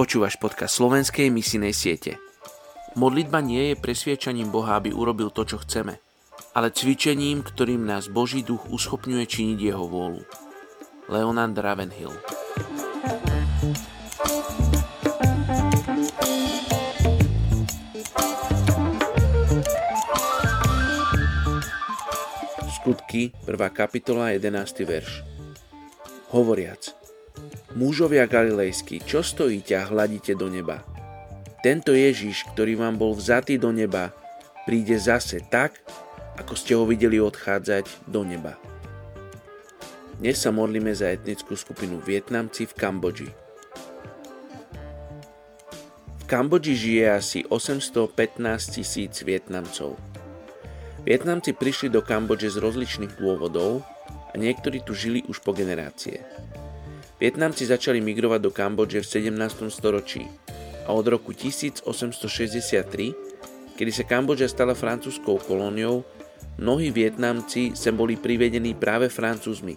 Počúvaš podcast slovenskej misijnej siete. Modlitba nie je presviečaním Boha, aby urobil to, čo chceme, ale cvičením, ktorým nás Boží duch uschopňuje činiť jeho vôľu. Leonard Ravenhill Skutky, 1. kapitola, 11. verš. Hovoriac, Mužovia galilejskí, čo stojíte a hľadíte do neba? Tento Ježiš, ktorý vám bol vzatý do neba, príde zase tak, ako ste ho videli odchádzať do neba. Dnes sa modlíme za etnickú skupinu Vietnamci v Kambodži. V Kambodži žije asi 815 tisíc Vietnamcov. Vietnamci prišli do Kambodže z rozličných dôvodov a niektorí tu žili už po generácie. Vietnamci začali migrovať do Kambodže v 17. storočí a od roku 1863, kedy sa Kambodža stala francúzskou kolóniou, mnohí Vietnamci sem boli privedení práve francúzmi,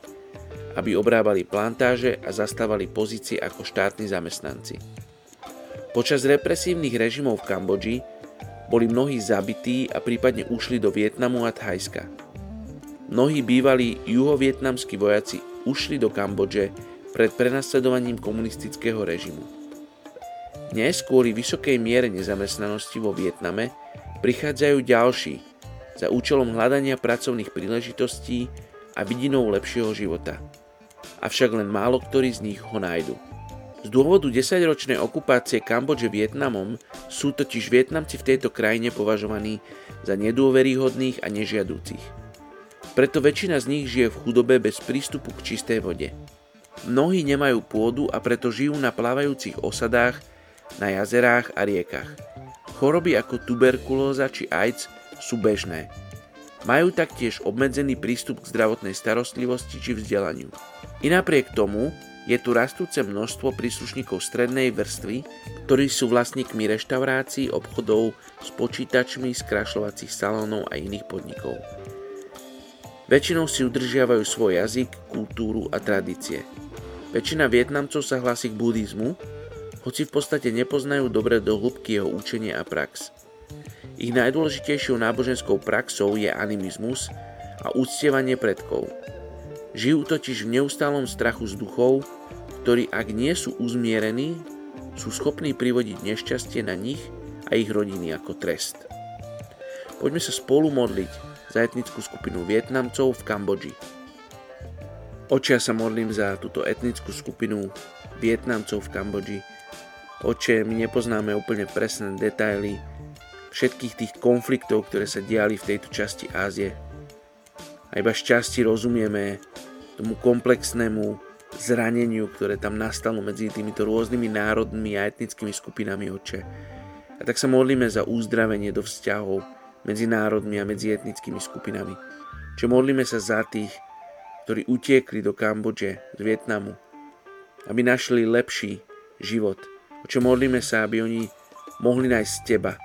aby obrábali plantáže a zastávali pozície ako štátni zamestnanci. Počas represívnych režimov v Kambodži boli mnohí zabití a prípadne ušli do Vietnamu a Thajska. Mnohí bývalí juhovietnamskí vojaci ušli do Kambodže pred prenasledovaním komunistického režimu. Dnes kvôli vysokej miere nezamestnanosti vo Vietname prichádzajú ďalší za účelom hľadania pracovných príležitostí a vidinou lepšieho života. Avšak len málo ktorí z nich ho nájdu. Z dôvodu 10-ročnej okupácie Kambodže Vietnamom sú totiž Vietnamci v tejto krajine považovaní za nedôveryhodných a nežiadúcich. Preto väčšina z nich žije v chudobe bez prístupu k čistej vode. Mnohí nemajú pôdu a preto žijú na plávajúcich osadách, na jazerách a riekach. Choroby ako tuberkulóza či AIDS sú bežné. Majú taktiež obmedzený prístup k zdravotnej starostlivosti či vzdelaniu. I napriek tomu je tu rastúce množstvo príslušníkov strednej vrstvy, ktorí sú vlastníkmi reštaurácií, obchodov s počítačmi, skrašľovacích salónov a iných podnikov. Väčšinou si udržiavajú svoj jazyk, kultúru a tradície. Väčšina Vietnamcov sa hlási k buddhizmu, hoci v podstate nepoznajú dobre do hĺbky jeho učenie a prax. Ich najdôležitejšou náboženskou praxou je animizmus a úctievanie predkov. Žijú totiž v neustálom strachu z duchov, ktorí ak nie sú uzmierení, sú schopní privodiť nešťastie na nich a ich rodiny ako trest. Poďme sa spolu modliť za etnickú skupinu Vietnamcov v Kambodži. Oče, ja sa modlím za túto etnickú skupinu Vietnamcov v Kambodži. Oče, my nepoznáme úplne presné detaily všetkých tých konfliktov, ktoré sa diali v tejto časti Ázie. A iba šťastí rozumieme tomu komplexnému zraneniu, ktoré tam nastalo medzi týmito rôznymi národnými a etnickými skupinami, oče. A tak sa modlíme za uzdravenie do vzťahov medzi národmi a medzi etnickými skupinami. Čo modlíme sa za tých, ktorí utiekli do Kambodže z Vietnamu, aby našli lepší život. Oče, modlíme sa, aby oni mohli nájsť teba.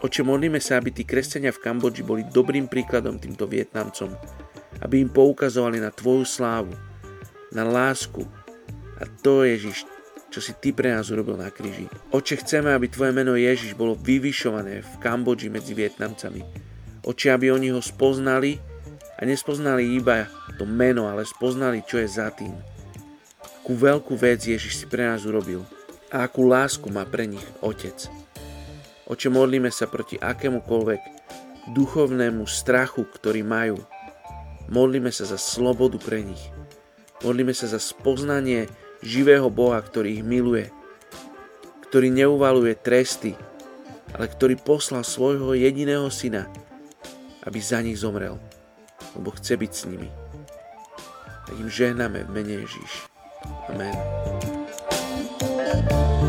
Oče, modlíme sa, aby tí kresťania v Kambodži boli dobrým príkladom týmto Vietnamcom, aby im poukazovali na Tvoju slávu, na lásku a to, Ježiš, čo si Ty pre nás urobil na kríži. Oče, chceme, aby Tvoje meno Ježiš bolo vyvyšované v Kambodži medzi Vietnamcami. Oče, aby oni ho spoznali a nespoznali iba to meno, ale spoznali, čo je za tým. Akú veľkú vec Ježiš si pre nás urobil a akú lásku má pre nich Otec. Oče, modlíme sa proti akémukoľvek duchovnému strachu, ktorý majú. Modlíme sa za slobodu pre nich. Modlíme sa za spoznanie živého Boha, ktorý ich miluje, ktorý neuvaluje tresty, ale ktorý poslal svojho jediného syna, aby za nich zomrel lebo chce byť s nimi. Tak im žehname v mene Ježíš. Amen. thank you